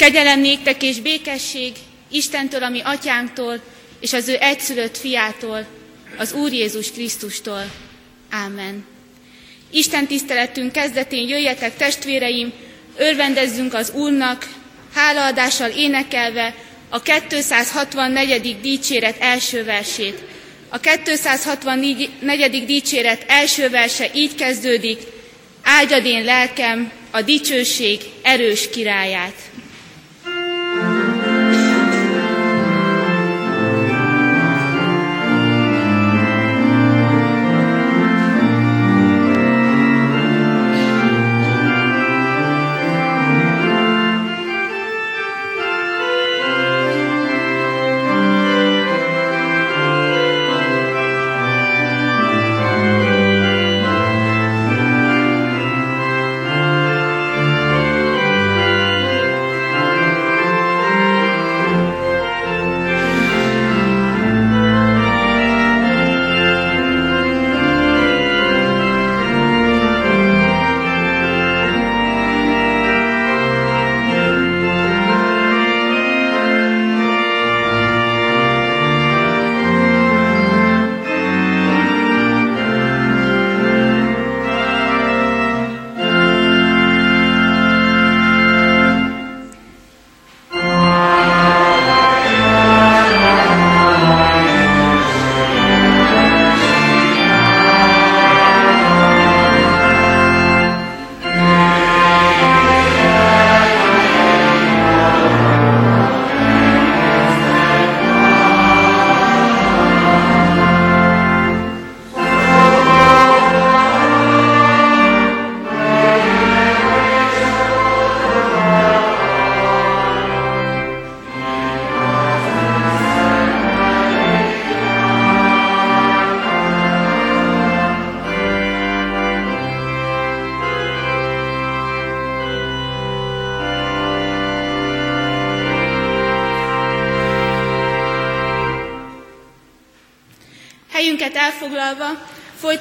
Kegyelem néktek és békesség Istentől, ami atyánktól, és az ő egyszülött fiától, az Úr Jézus Krisztustól. Ámen. Isten tiszteletünk kezdetén jöjjetek testvéreim, örvendezzünk az Úrnak, hálaadással énekelve a 264. dicséret első versét. A 264. dicséret első verse így kezdődik, áldjad én lelkem a dicsőség erős királyát.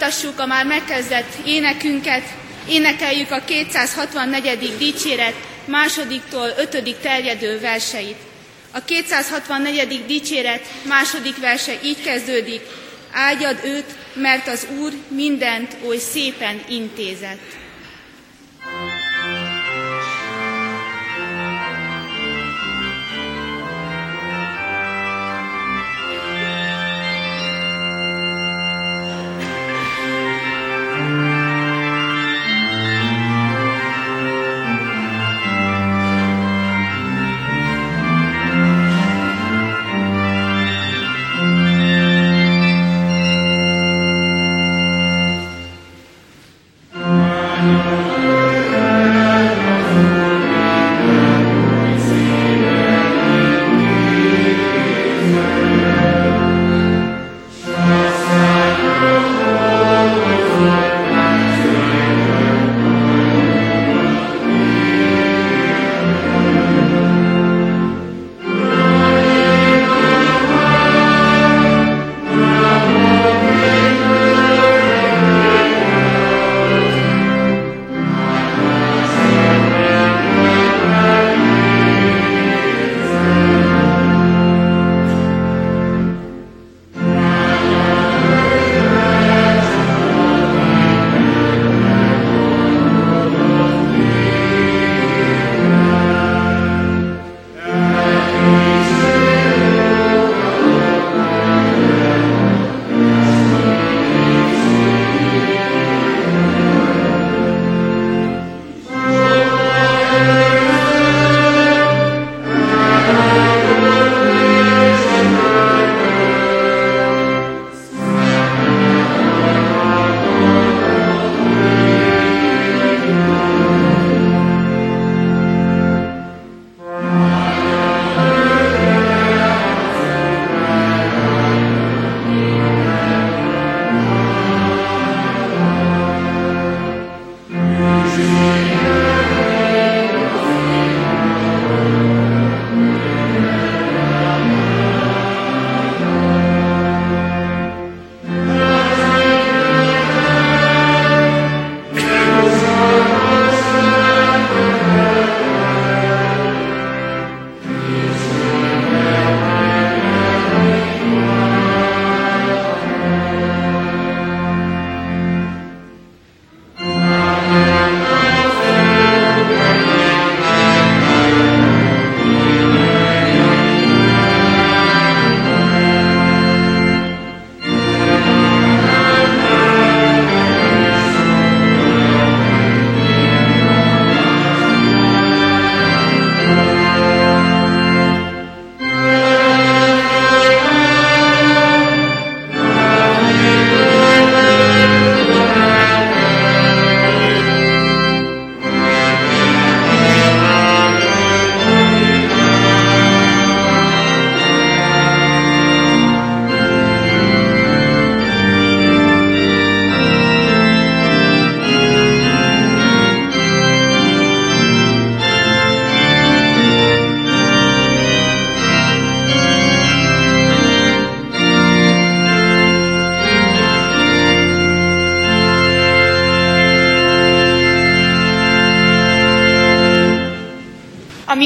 Folytassuk a már megkezdett énekünket, énekeljük a 264. dicséret másodiktól ötödik terjedő verseit. A 264. dicséret második verse így kezdődik, áldjad őt, mert az Úr mindent oly szépen intézett.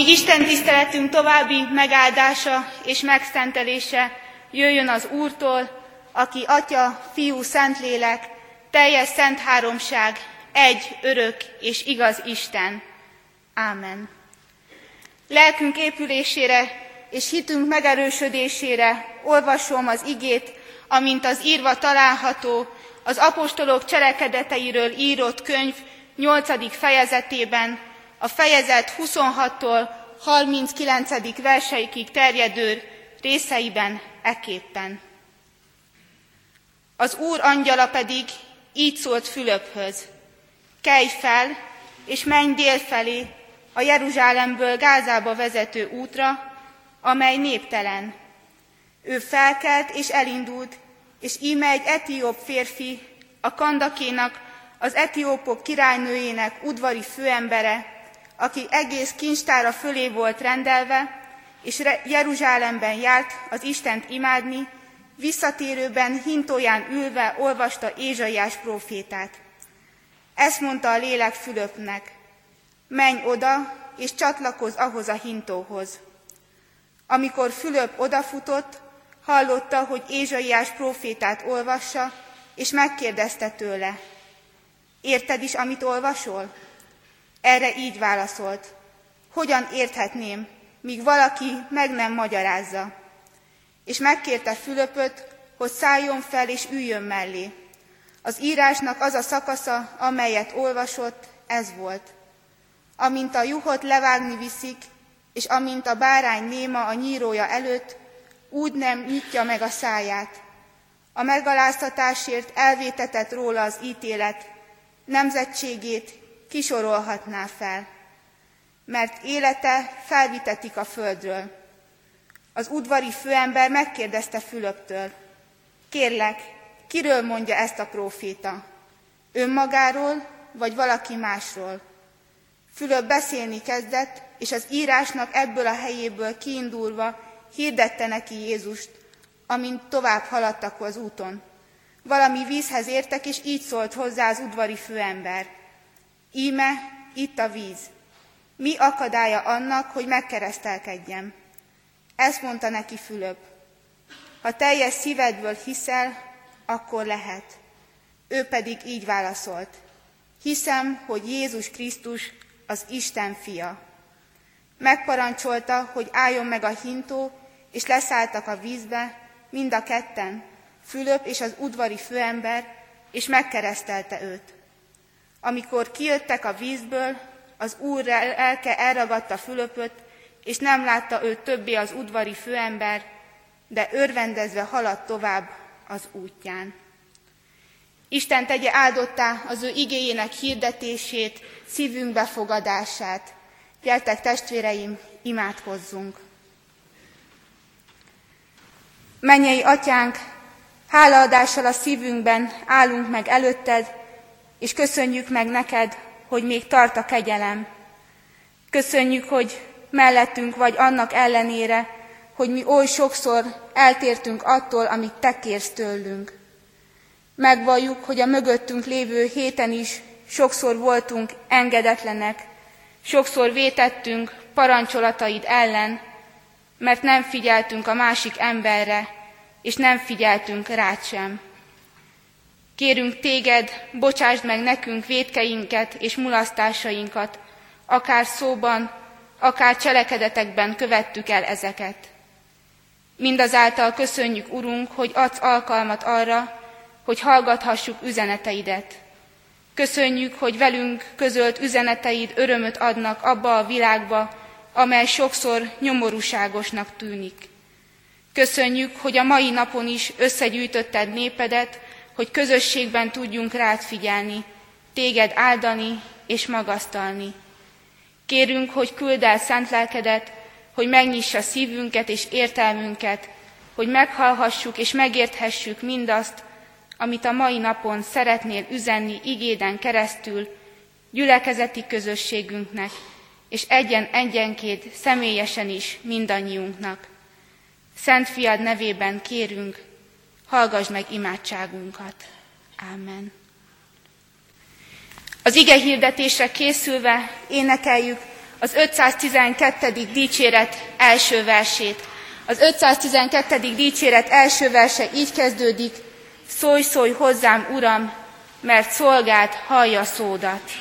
Isten tiszteletünk további megáldása és megszentelése jöjjön az Úrtól, aki Atya, Fiú, Szentlélek, teljes szent háromság, egy örök és igaz Isten. Ámen. Lelkünk épülésére és hitünk megerősödésére olvasom az igét, amint az írva található az apostolok cselekedeteiről írott könyv 8. fejezetében, a fejezet 26-tól 39. verseikig terjedő részeiben eképpen. Az Úr angyala pedig így szólt Fülöphöz, kelj fel, és menj dél felé, a Jeruzsálemből Gázába vezető útra, amely néptelen. Ő felkelt és elindult, és íme egy etióp férfi, a kandakénak, az etiópok királynőjének udvari főembere, aki egész kincstára fölé volt rendelve, és Jeruzsálemben járt az Istent imádni, visszatérőben hintóján ülve olvasta Ézsaiás prófétát. Ezt mondta a lélek Fülöpnek, menj oda, és csatlakozz ahhoz a hintóhoz. Amikor Fülöp odafutott, hallotta, hogy Ézsaiás prófétát olvassa, és megkérdezte tőle, érted is, amit olvasol? Erre így válaszolt, hogyan érthetném, míg valaki meg nem magyarázza. És megkérte Fülöpöt, hogy szálljon fel és üljön mellé. Az írásnak az a szakasza, amelyet olvasott, ez volt. Amint a juhot levágni viszik, és amint a bárány néma a nyírója előtt, úgy nem nyitja meg a száját. A megaláztatásért elvétetett róla az ítélet, nemzetségét kisorolhatná fel, mert élete felvitetik a földről. Az udvari főember megkérdezte Fülöptől, kérlek, kiről mondja ezt a próféta? Önmagáról, vagy valaki másról? Fülöp beszélni kezdett, és az írásnak ebből a helyéből kiindulva hirdette neki Jézust, amint tovább haladtak az úton. Valami vízhez értek, és így szólt hozzá az udvari főember. Íme, itt a víz. Mi akadálya annak, hogy megkeresztelkedjem? Ezt mondta neki Fülöp. Ha teljes szívedből hiszel, akkor lehet. Ő pedig így válaszolt. Hiszem, hogy Jézus Krisztus az Isten fia. Megparancsolta, hogy álljon meg a hintó, és leszálltak a vízbe, mind a ketten, Fülöp és az udvari főember, és megkeresztelte őt. Amikor kijöttek a vízből, az úr elke elragadta Fülöpöt, és nem látta őt többé az udvari főember, de örvendezve haladt tovább az útján. Isten tegye áldottá az ő igéjének hirdetését, szívünk befogadását. Gyertek testvéreim, imádkozzunk! Mennyei atyánk, hálaadással a szívünkben állunk meg előtted, és köszönjük meg neked, hogy még tart a kegyelem. Köszönjük, hogy mellettünk vagy annak ellenére, hogy mi oly sokszor eltértünk attól, amit te kérsz tőlünk. Megvalljuk, hogy a mögöttünk lévő héten is sokszor voltunk engedetlenek, sokszor vétettünk parancsolataid ellen, mert nem figyeltünk a másik emberre, és nem figyeltünk rád sem. Kérünk téged, bocsásd meg nekünk védkeinket és mulasztásainkat, akár szóban, akár cselekedetekben követtük el ezeket. Mindazáltal köszönjük, Urunk, hogy adsz alkalmat arra, hogy hallgathassuk üzeneteidet. Köszönjük, hogy velünk közölt üzeneteid örömöt adnak abba a világba, amely sokszor nyomorúságosnak tűnik. Köszönjük, hogy a mai napon is összegyűjtötted népedet, hogy közösségben tudjunk rád figyelni, téged áldani és magasztalni. Kérünk, hogy küld el szent lelkedet, hogy megnyissa szívünket és értelmünket, hogy meghallhassuk és megérthessük mindazt, amit a mai napon szeretnél üzenni igéden keresztül gyülekezeti közösségünknek, és egyen-egyenként személyesen is mindannyiunknak. Szent fiad nevében kérünk, hallgass meg imádságunkat. Amen. Az ige hirdetésre készülve énekeljük az 512. dicséret első versét. Az 512. dicséret első verse így kezdődik, Szólj, szólj hozzám, Uram, mert szolgált hallja szódat.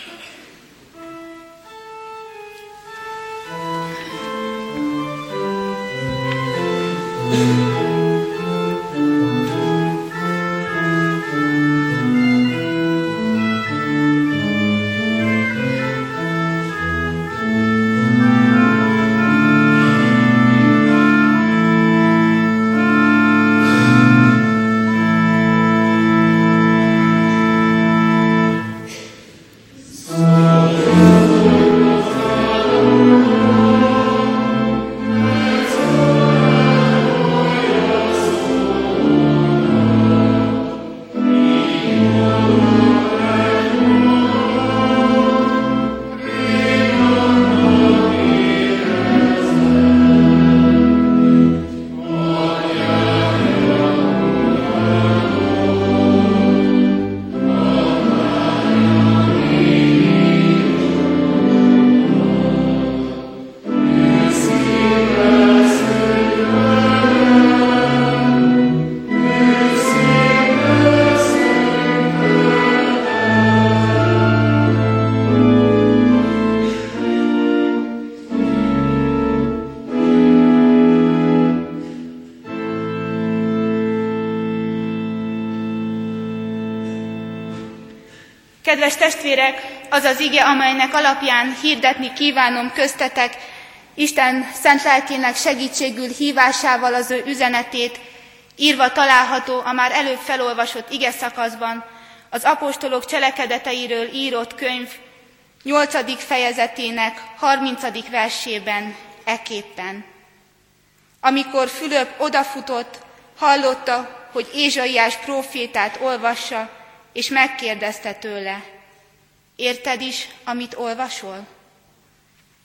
az az ige, amelynek alapján hirdetni kívánom köztetek, Isten szent lelkének segítségül hívásával az ő üzenetét, írva található a már előbb felolvasott ige szakaszban, az apostolok cselekedeteiről írott könyv 8. fejezetének 30. versében eképpen. Amikor Fülöp odafutott, hallotta, hogy Ézsaiás profétát olvassa, és megkérdezte tőle, érted is, amit olvasol?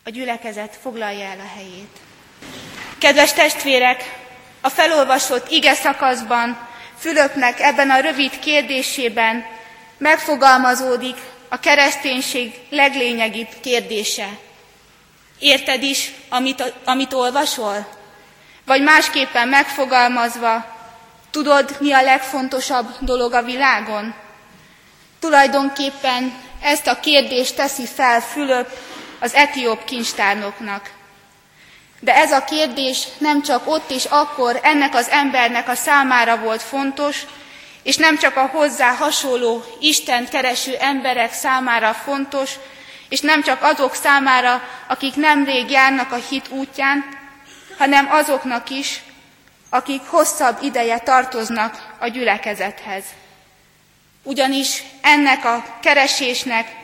A gyülekezet foglalja el a helyét. Kedves testvérek, a felolvasott ige szakaszban Fülöpnek ebben a rövid kérdésében megfogalmazódik a kereszténység leglényegibb kérdése. Érted is, amit, amit olvasol? Vagy másképpen megfogalmazva, tudod, mi a legfontosabb dolog a világon? Tulajdonképpen ezt a kérdést teszi fel Fülöp az etióp kincstárnoknak. De ez a kérdés nem csak ott és akkor ennek az embernek a számára volt fontos, és nem csak a hozzá hasonló Isten kereső emberek számára fontos, és nem csak azok számára, akik nemrég járnak a hit útján, hanem azoknak is, akik hosszabb ideje tartoznak a gyülekezethez ugyanis ennek a keresésnek,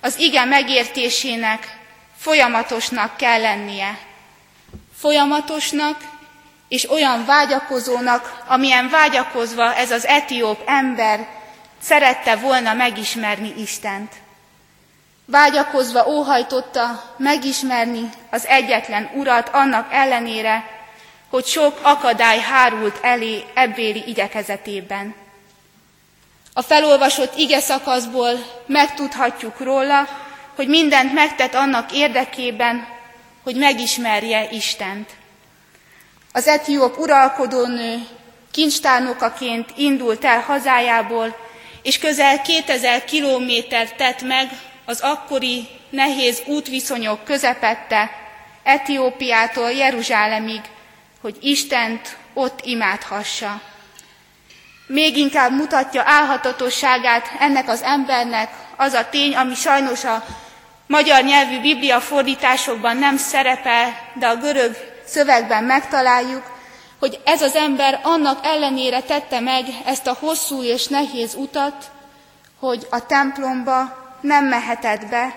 az ige megértésének folyamatosnak kell lennie. Folyamatosnak és olyan vágyakozónak, amilyen vágyakozva ez az etióp ember szerette volna megismerni Istent. Vágyakozva óhajtotta megismerni az egyetlen urat annak ellenére, hogy sok akadály hárult elé ebbéli igyekezetében. A felolvasott ige szakaszból megtudhatjuk róla, hogy mindent megtett annak érdekében, hogy megismerje Istent. Az etióp uralkodónő kincstárnokaként indult el hazájából, és közel 2000 kilométert tett meg az akkori nehéz útviszonyok közepette Etiópiától Jeruzsálemig, hogy Istent ott imádhassa. Még inkább mutatja álhatatosságát ennek az embernek az a tény, ami sajnos a magyar nyelvű Biblia fordításokban nem szerepel, de a görög szövegben megtaláljuk, hogy ez az ember annak ellenére tette meg ezt a hosszú és nehéz utat, hogy a templomba nem mehetett be,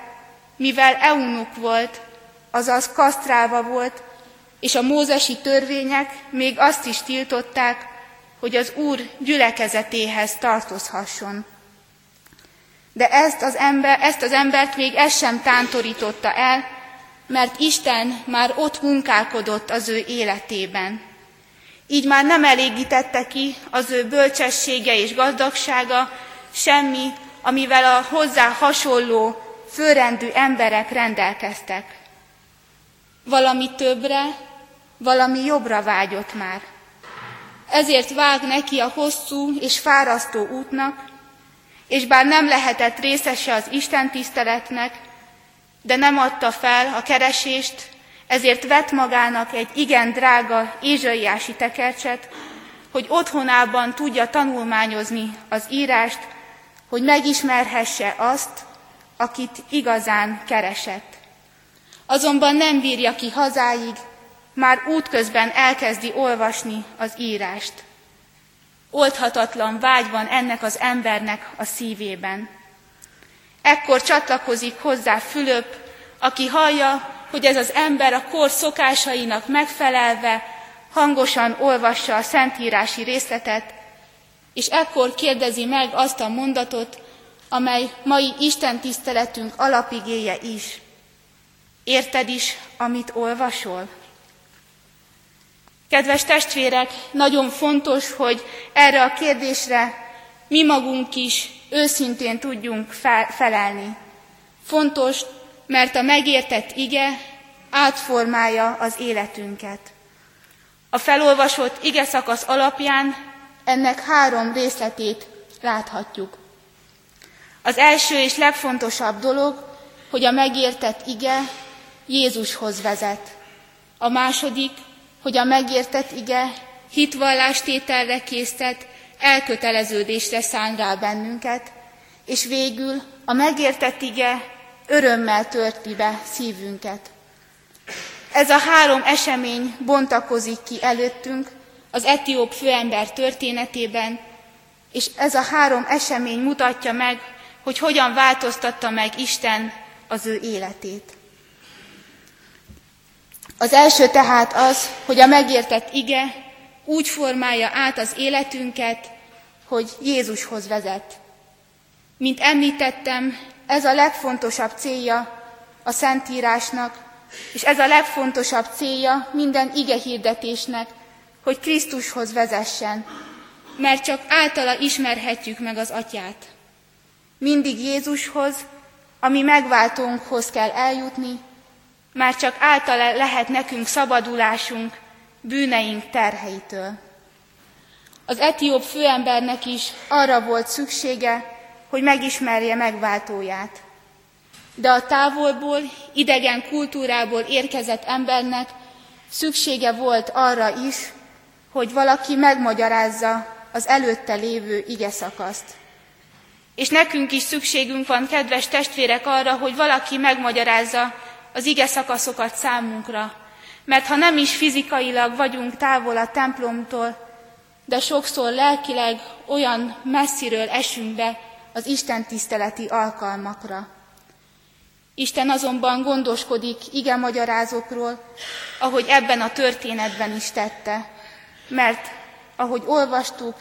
mivel eunuk volt, azaz kasztrálva volt, és a mózesi törvények még azt is tiltották, hogy az Úr gyülekezetéhez tartozhasson. De ezt az, ember, ezt az embert még ez sem tántorította el, mert Isten már ott munkálkodott az ő életében. Így már nem elégítette ki az ő bölcsessége és gazdagsága, semmi, amivel a hozzá hasonló, főrendű emberek rendelkeztek. Valami többre, valami jobbra vágyott már. Ezért vág neki a hosszú és fárasztó útnak, és bár nem lehetett részese az Isten tiszteletnek, de nem adta fel a keresést, ezért vett magának egy igen drága ézsaiási tekercset, hogy otthonában tudja tanulmányozni az írást, hogy megismerhesse azt, akit igazán keresett. Azonban nem bírja ki hazáig, már útközben elkezdi olvasni az írást. Oldhatatlan vágy van ennek az embernek a szívében. Ekkor csatlakozik hozzá Fülöp, aki hallja, hogy ez az ember a kor szokásainak megfelelve hangosan olvassa a szentírási részletet, és ekkor kérdezi meg azt a mondatot, amely mai Isten tiszteletünk alapigéje is. Érted is, amit olvasol? Kedves testvérek, nagyon fontos, hogy erre a kérdésre mi magunk is őszintén tudjunk felelni. Fontos, mert a megértett ige átformálja az életünket. A felolvasott ige szakasz alapján ennek három részletét láthatjuk. Az első és legfontosabb dolog, hogy a megértett ige Jézushoz vezet. A második, hogy a megértett ige hitvallástételre késztet, elköteleződésre szán rá bennünket, és végül a megértett ige örömmel tölti be szívünket. Ez a három esemény bontakozik ki előttünk az etióp főember történetében, és ez a három esemény mutatja meg, hogy hogyan változtatta meg Isten az ő életét. Az első tehát az, hogy a megértett ige úgy formálja át az életünket, hogy Jézushoz vezet. Mint említettem, ez a legfontosabb célja a Szentírásnak, és ez a legfontosabb célja minden ige hirdetésnek, hogy Krisztushoz vezessen, mert csak általa ismerhetjük meg az Atyát. Mindig Jézushoz, ami megváltónkhoz kell eljutni, már csak általa lehet nekünk szabadulásunk bűneink terheitől. Az etióp főembernek is arra volt szüksége, hogy megismerje megváltóját. De a távolból, idegen kultúrából érkezett embernek szüksége volt arra is, hogy valaki megmagyarázza az előtte lévő ige szakaszt. És nekünk is szükségünk van, kedves testvérek, arra, hogy valaki megmagyarázza az ige szakaszokat számunkra. Mert ha nem is fizikailag vagyunk távol a templomtól, de sokszor lelkileg olyan messziről esünk be az Isten tiszteleti alkalmakra. Isten azonban gondoskodik ige magyarázokról, ahogy ebben a történetben is tette, mert ahogy olvastuk,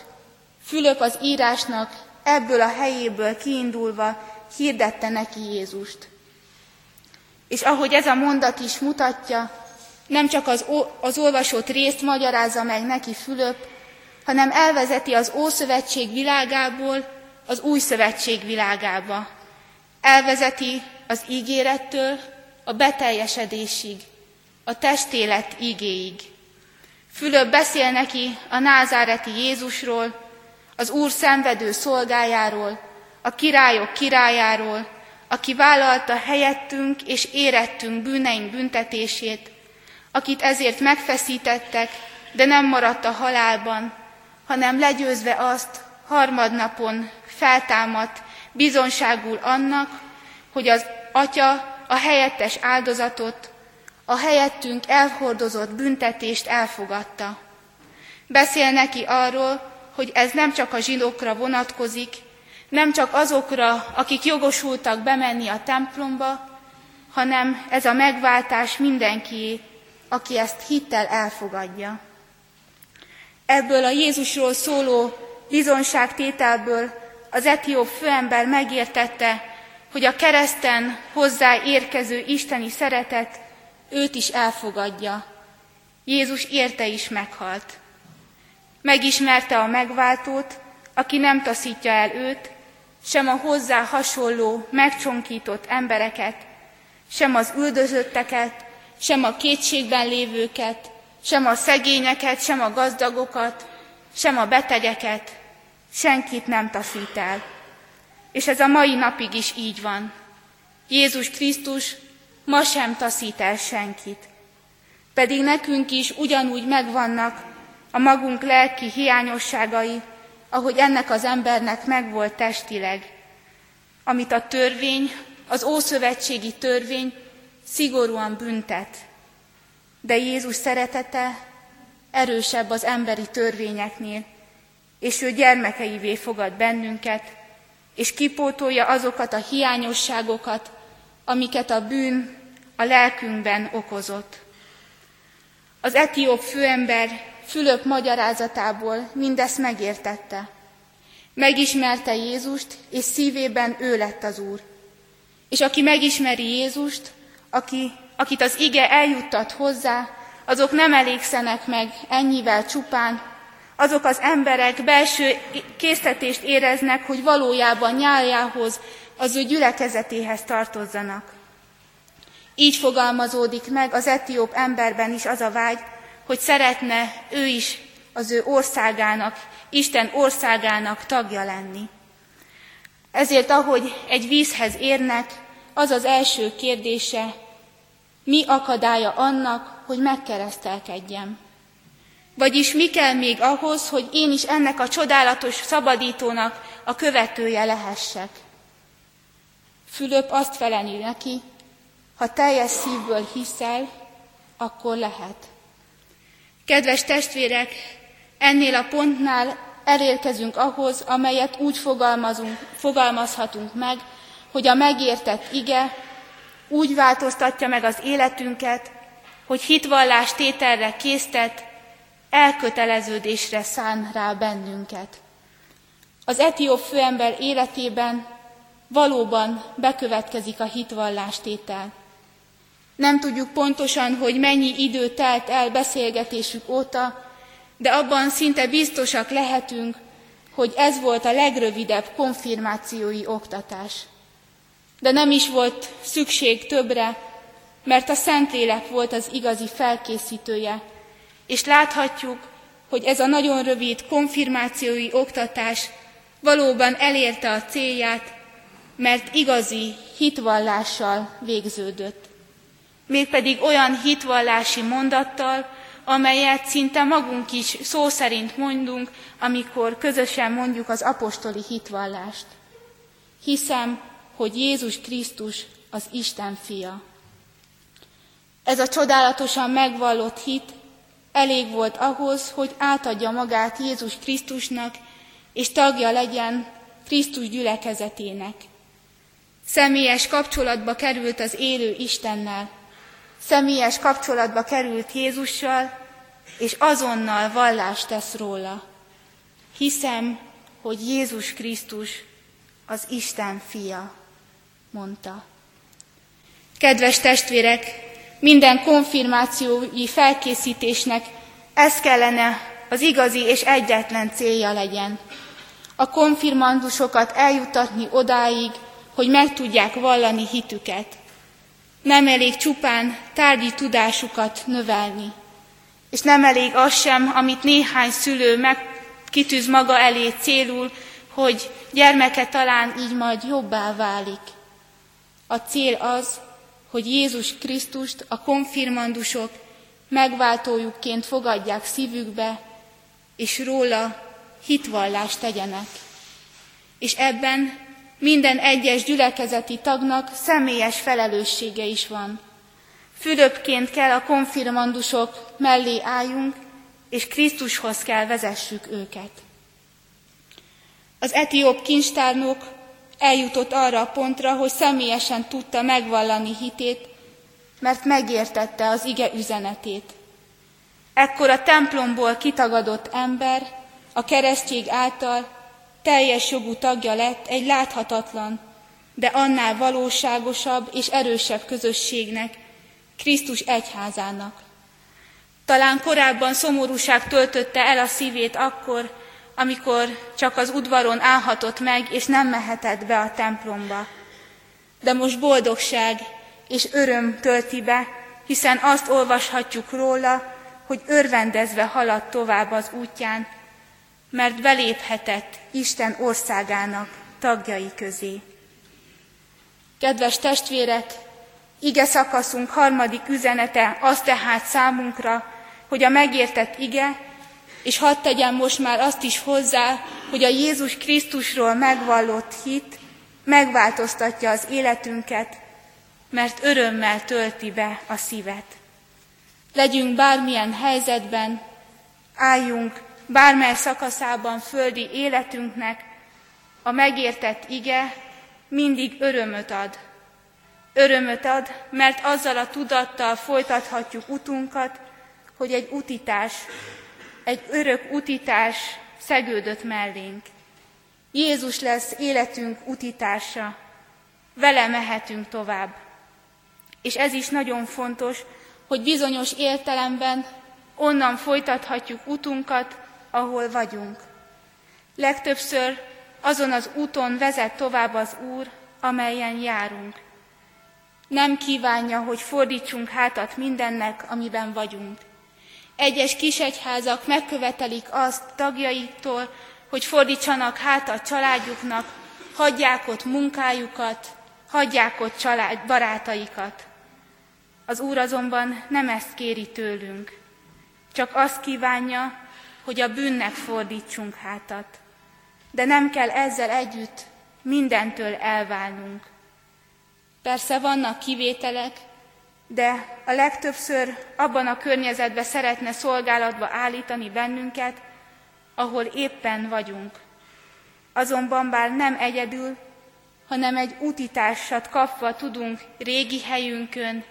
Fülöp az írásnak ebből a helyéből kiindulva hirdette neki Jézust. És ahogy ez a mondat is mutatja, nem csak az, az olvasott részt magyarázza meg neki Fülöp, hanem elvezeti az Ószövetség világából az Új Szövetség világába. Elvezeti az ígérettől a beteljesedésig, a testélet ígéig. Fülöp beszél neki a názáreti Jézusról, az Úr szenvedő szolgájáról, a királyok királyáról, aki vállalta helyettünk és érettünk bűneink büntetését, akit ezért megfeszítettek, de nem maradt a halálban, hanem legyőzve azt harmadnapon feltámadt bizonságul annak, hogy az Atya a helyettes áldozatot, a helyettünk elhordozott büntetést elfogadta. Beszél neki arról, hogy ez nem csak a zsidókra vonatkozik, nem csak azokra, akik jogosultak bemenni a templomba, hanem ez a megváltás mindenki, aki ezt hittel elfogadja. Ebből a Jézusról szóló bizonságtételből az etióp főember megértette, hogy a kereszten hozzá érkező isteni szeretet őt is elfogadja. Jézus érte is meghalt. Megismerte a megváltót, aki nem taszítja el őt, sem a hozzá hasonló, megcsonkított embereket, sem az üldözötteket, sem a kétségben lévőket, sem a szegényeket, sem a gazdagokat, sem a betegeket, senkit nem taszít el. És ez a mai napig is így van. Jézus Krisztus ma sem taszít el senkit. Pedig nekünk is ugyanúgy megvannak a magunk lelki hiányosságai, ahogy ennek az embernek megvolt testileg, amit a törvény, az ószövetségi törvény szigorúan büntet. De Jézus szeretete erősebb az emberi törvényeknél, és ő gyermekeivé fogad bennünket, és kipótolja azokat a hiányosságokat, amiket a bűn a lelkünkben okozott. Az etióp főember Fülöp magyarázatából mindezt megértette. Megismerte Jézust, és szívében ő lett az Úr. És aki megismeri Jézust, aki, akit az ige eljuttat hozzá, azok nem elégszenek meg ennyivel csupán, azok az emberek belső késztetést éreznek, hogy valójában nyáljához, az ő gyülekezetéhez tartozzanak. Így fogalmazódik meg az etióp emberben is az a vágy, hogy szeretne ő is az ő országának, Isten országának tagja lenni. Ezért, ahogy egy vízhez érnek, az az első kérdése, mi akadálya annak, hogy megkeresztelkedjem? Vagyis mi kell még ahhoz, hogy én is ennek a csodálatos szabadítónak a követője lehessek? Fülöp azt feleni neki, ha teljes szívből hiszel, akkor lehet. Kedves testvérek, ennél a pontnál elérkezünk ahhoz, amelyet úgy fogalmazunk, fogalmazhatunk meg, hogy a megértett ige úgy változtatja meg az életünket, hogy hitvallás tételre késztet, elköteleződésre szán rá bennünket. Az etióp főember életében valóban bekövetkezik a hitvallástétel. Nem tudjuk pontosan, hogy mennyi idő telt el beszélgetésük óta, de abban szinte biztosak lehetünk, hogy ez volt a legrövidebb konfirmációi oktatás. De nem is volt szükség többre, mert a Szentlélek volt az igazi felkészítője, és láthatjuk, hogy ez a nagyon rövid konfirmációi oktatás valóban elérte a célját, mert igazi hitvallással végződött mégpedig olyan hitvallási mondattal, amelyet szinte magunk is szó szerint mondunk, amikor közösen mondjuk az apostoli hitvallást. Hiszem, hogy Jézus Krisztus az Isten fia. Ez a csodálatosan megvallott hit elég volt ahhoz, hogy átadja magát Jézus Krisztusnak, és tagja legyen Krisztus gyülekezetének. Személyes kapcsolatba került az élő Istennel, személyes kapcsolatba került Jézussal, és azonnal vallást tesz róla. Hiszem, hogy Jézus Krisztus az Isten fia, mondta. Kedves testvérek, minden konfirmációi felkészítésnek ez kellene az igazi és egyetlen célja legyen. A konfirmandusokat eljutatni odáig, hogy meg tudják vallani hitüket. Nem elég csupán tárgyi tudásukat növelni, és nem elég az sem, amit néhány szülő megkitűz maga elé célul, hogy gyermeke talán így majd jobbá válik. A cél az, hogy Jézus Krisztust a konfirmandusok megváltójukként fogadják szívükbe, és róla hitvallást tegyenek. És ebben minden egyes gyülekezeti tagnak személyes felelőssége is van. Fülöpként kell a konfirmandusok mellé álljunk, és Krisztushoz kell vezessük őket. Az etióp kincstárnok eljutott arra a pontra, hogy személyesen tudta megvallani hitét, mert megértette az ige üzenetét. Ekkor a templomból kitagadott ember a keresztség által teljes jogú tagja lett egy láthatatlan, de annál valóságosabb és erősebb közösségnek, Krisztus egyházának. Talán korábban szomorúság töltötte el a szívét akkor, amikor csak az udvaron állhatott meg, és nem mehetett be a templomba. De most boldogság és öröm tölti be, hiszen azt olvashatjuk róla, hogy örvendezve haladt tovább az útján, mert beléphetett Isten országának tagjai közé. Kedves testvérek, ige szakaszunk harmadik üzenete az tehát számunkra, hogy a megértett ige, és hadd tegyem most már azt is hozzá, hogy a Jézus Krisztusról megvallott hit megváltoztatja az életünket, mert örömmel tölti be a szívet. Legyünk bármilyen helyzetben, álljunk bármely szakaszában földi életünknek, a megértett ige mindig örömöt ad. Örömöt ad, mert azzal a tudattal folytathatjuk utunkat, hogy egy utitás, egy örök utitás szegődött mellénk. Jézus lesz életünk utitása, vele mehetünk tovább. És ez is nagyon fontos, hogy bizonyos értelemben onnan folytathatjuk utunkat, ahol vagyunk. Legtöbbször azon az úton vezet tovább az Úr, amelyen járunk. Nem kívánja, hogy fordítsunk hátat mindennek, amiben vagyunk. Egyes kisegyházak megkövetelik azt tagjaiktól, hogy fordítsanak hátat családjuknak, hagyják ott munkájukat, hagyják ott család, barátaikat. Az Úr azonban nem ezt kéri tőlünk, csak azt kívánja, hogy a bűnnek fordítsunk hátat. De nem kell ezzel együtt mindentől elválnunk. Persze vannak kivételek, de a legtöbbször abban a környezetben szeretne szolgálatba állítani bennünket, ahol éppen vagyunk. Azonban bár nem egyedül, hanem egy utitársat kapva tudunk régi helyünkön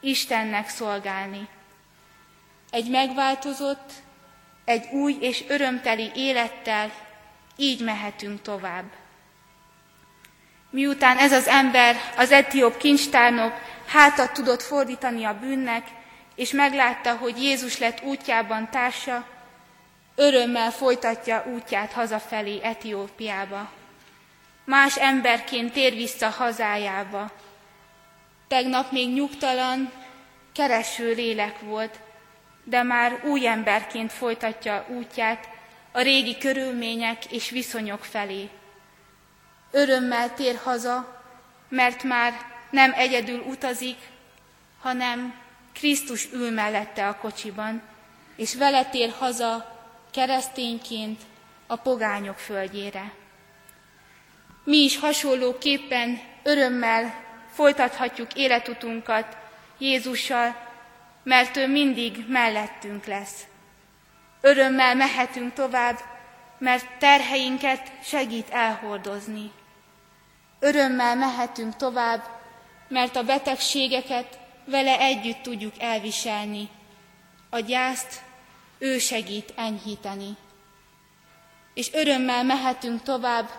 Istennek szolgálni. Egy megváltozott, egy új és örömteli élettel így mehetünk tovább. Miután ez az ember, az etióp kincstárnok hátat tudott fordítani a bűnnek, és meglátta, hogy Jézus lett útjában társa, örömmel folytatja útját hazafelé Etiópiába. Más emberként tér vissza hazájába. Tegnap még nyugtalan, kereső lélek volt, de már új emberként folytatja útját a régi körülmények és viszonyok felé. Örömmel tér haza, mert már nem egyedül utazik, hanem Krisztus ül mellette a kocsiban, és vele tér haza keresztényként a pogányok földjére. Mi is hasonlóképpen örömmel folytathatjuk életutunkat Jézussal, mert ő mindig mellettünk lesz. Örömmel mehetünk tovább, mert terheinket segít elhordozni. Örömmel mehetünk tovább, mert a betegségeket vele együtt tudjuk elviselni. A gyászt ő segít enyhíteni. És örömmel mehetünk tovább,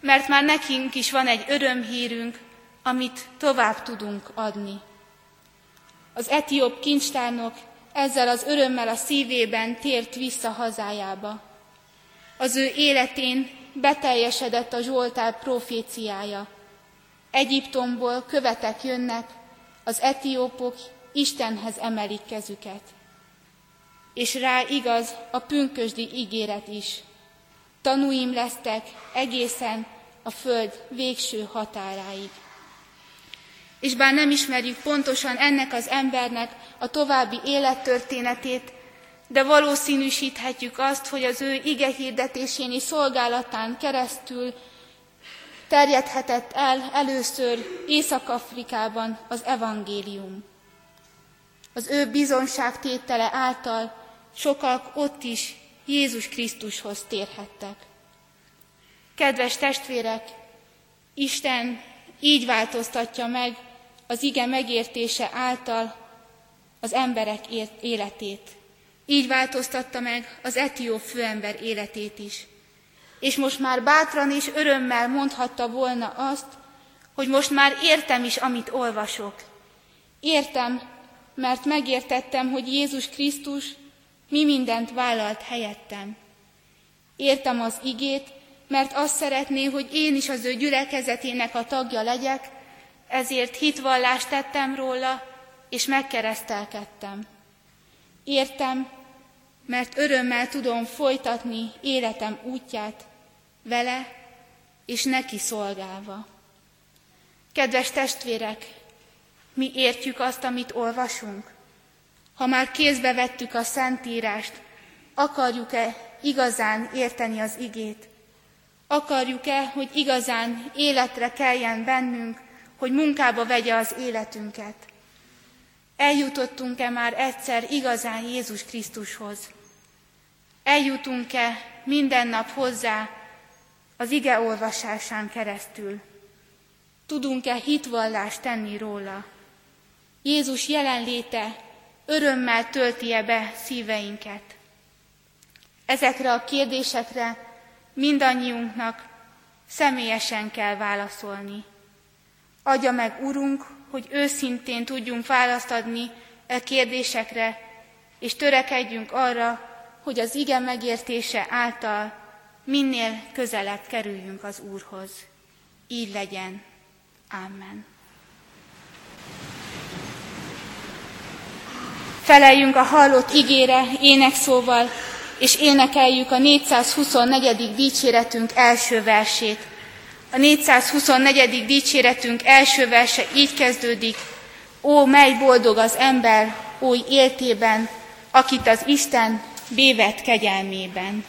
mert már nekünk is van egy örömhírünk, amit tovább tudunk adni. Az etióp kincstárnok ezzel az örömmel a szívében tért vissza hazájába. Az ő életén beteljesedett a Zsoltár proféciája. Egyiptomból követek jönnek, az etiópok Istenhez emelik kezüket. És rá igaz a pünkösdi ígéret is. Tanúim lesztek egészen a föld végső határáig és bár nem ismerjük pontosan ennek az embernek a további élettörténetét, de valószínűsíthetjük azt, hogy az ő ige hirdetéséni szolgálatán keresztül terjedhetett el először Észak-Afrikában az evangélium. Az ő bizonságtétele által sokak ott is Jézus Krisztushoz térhettek. Kedves testvérek, Isten így változtatja meg az ige megértése által az emberek életét. Így változtatta meg az etióp főember életét is. És most már bátran és örömmel mondhatta volna azt, hogy most már értem is, amit olvasok. Értem, mert megértettem, hogy Jézus Krisztus mi mindent vállalt helyettem. Értem az igét, mert azt szeretné, hogy én is az ő gyülekezetének a tagja legyek, ezért hitvallást tettem róla, és megkeresztelkedtem. Értem, mert örömmel tudom folytatni életem útját vele és neki szolgálva. Kedves testvérek, mi értjük azt, amit olvasunk? Ha már kézbe vettük a Szentírást, akarjuk-e igazán érteni az igét? Akarjuk-e, hogy igazán életre keljen bennünk, hogy munkába vegye az életünket? Eljutottunk-e már egyszer igazán Jézus Krisztushoz? Eljutunk-e minden nap hozzá az ige olvasásán keresztül? Tudunk-e hitvallást tenni róla? Jézus jelenléte örömmel tölti-e be szíveinket? Ezekre a kérdésekre mindannyiunknak személyesen kell válaszolni. Adja meg, Urunk, hogy őszintén tudjunk választ adni e kérdésekre, és törekedjünk arra, hogy az ige megértése által minél közelebb kerüljünk az Úrhoz. Így legyen. Amen. Feleljünk a hallott igére énekszóval, és énekeljük a 424. dicséretünk első versét. A 424. dicséretünk első verse így kezdődik. Ó, mely boldog az ember új éltében, akit az Isten bévet kegyelmében.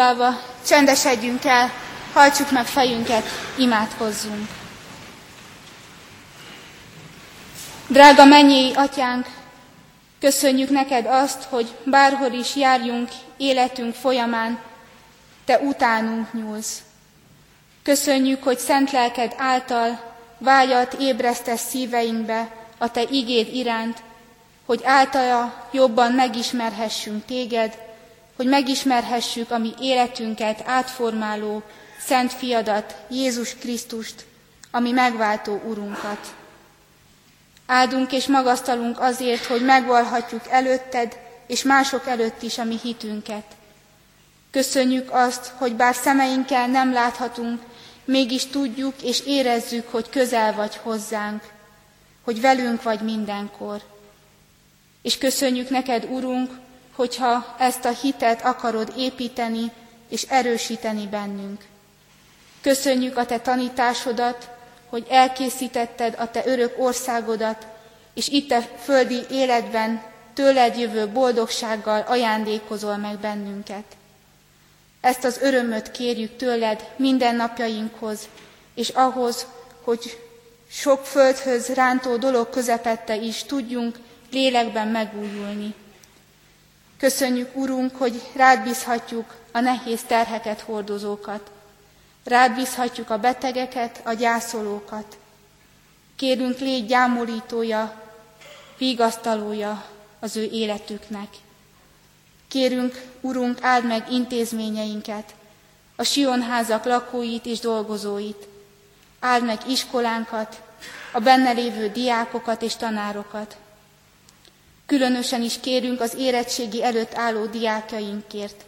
Elfoglalva csendesedjünk el, hajtsuk meg fejünket, imádkozzunk. Drága mennyi atyánk, köszönjük neked azt, hogy bárhol is járjunk életünk folyamán, te utánunk nyúlsz. Köszönjük, hogy szent lelked által vágyat ébresztesz szíveinkbe a te igéd iránt, hogy általa jobban megismerhessünk téged, hogy megismerhessük a mi életünket átformáló Szent Fiadat, Jézus Krisztust, ami megváltó Urunkat. Áldunk és magasztalunk azért, hogy megvalhatjuk előtted és mások előtt is a mi hitünket. Köszönjük azt, hogy bár szemeinkkel nem láthatunk, mégis tudjuk és érezzük, hogy közel vagy hozzánk, hogy velünk vagy mindenkor. És köszönjük neked, Urunk, hogyha ezt a hitet akarod építeni és erősíteni bennünk. Köszönjük a te tanításodat, hogy elkészítetted a te örök országodat, és itt a földi életben tőled jövő boldogsággal ajándékozol meg bennünket. Ezt az örömöt kérjük tőled minden napjainkhoz, és ahhoz, hogy sok földhöz rántó dolog közepette is tudjunk lélekben megújulni. Köszönjük, Urunk, hogy rád bízhatjuk a nehéz terheket hordozókat. Rád bízhatjuk a betegeket, a gyászolókat. Kérünk, légy gyámolítója, vigasztalója az ő életüknek. Kérünk, Urunk, áld meg intézményeinket, a Sionházak lakóit és dolgozóit. Áld meg iskolánkat, a benne lévő diákokat és tanárokat. Különösen is kérünk az érettségi előtt álló diákjainkért.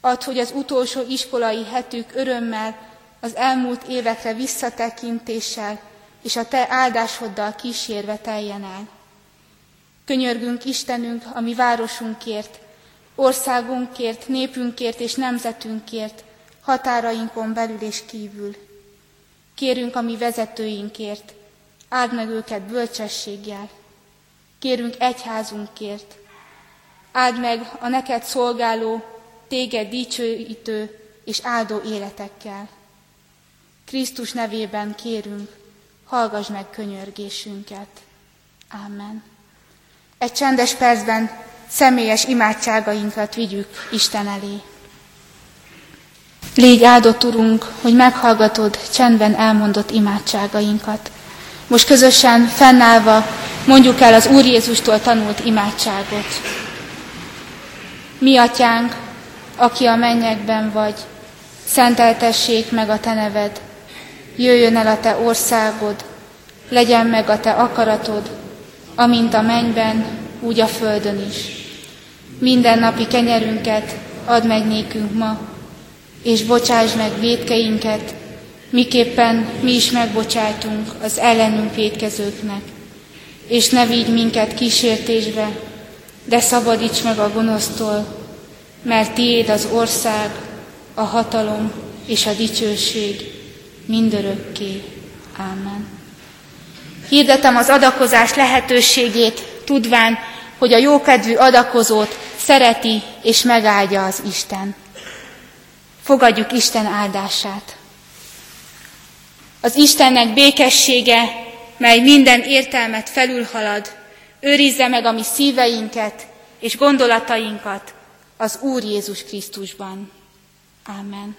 Add, hogy az utolsó iskolai hetük örömmel, az elmúlt évekre visszatekintéssel és a Te áldásoddal kísérve teljen el. Könyörgünk Istenünk a mi városunkért, országunkért, népünkért és nemzetünkért, határainkon belül és kívül. Kérünk a mi vezetőinkért, áld meg őket bölcsességgel. Kérünk egyházunkért, áld meg a neked szolgáló, téged dicsőítő és áldó életekkel. Krisztus nevében kérünk, hallgass meg könyörgésünket. Amen. Egy csendes percben személyes imádságainkat vigyük Isten elé. Légy áldott, Urunk, hogy meghallgatod csendben elmondott imádságainkat. Most közösen fennállva mondjuk el az Úr Jézustól tanult imádságot. Mi atyánk, aki a mennyekben vagy, szenteltessék meg a te neved, jöjjön el a te országod, legyen meg a te akaratod, amint a mennyben, úgy a földön is. Minden napi kenyerünket add meg nékünk ma, és bocsáss meg védkeinket, miképpen mi is megbocsájtunk az ellenünk védkezőknek. És ne vigy minket kísértésbe, de szabadíts meg a gonosztól, mert tiéd az ország, a hatalom és a dicsőség mindörökké. Ámen. Hirdetem az adakozás lehetőségét, tudván, hogy a jókedvű adakozót szereti és megáldja az Isten. Fogadjuk Isten áldását. Az Istennek békessége, mely minden értelmet felülhalad, őrizze meg a mi szíveinket és gondolatainkat az Úr Jézus Krisztusban. Amen.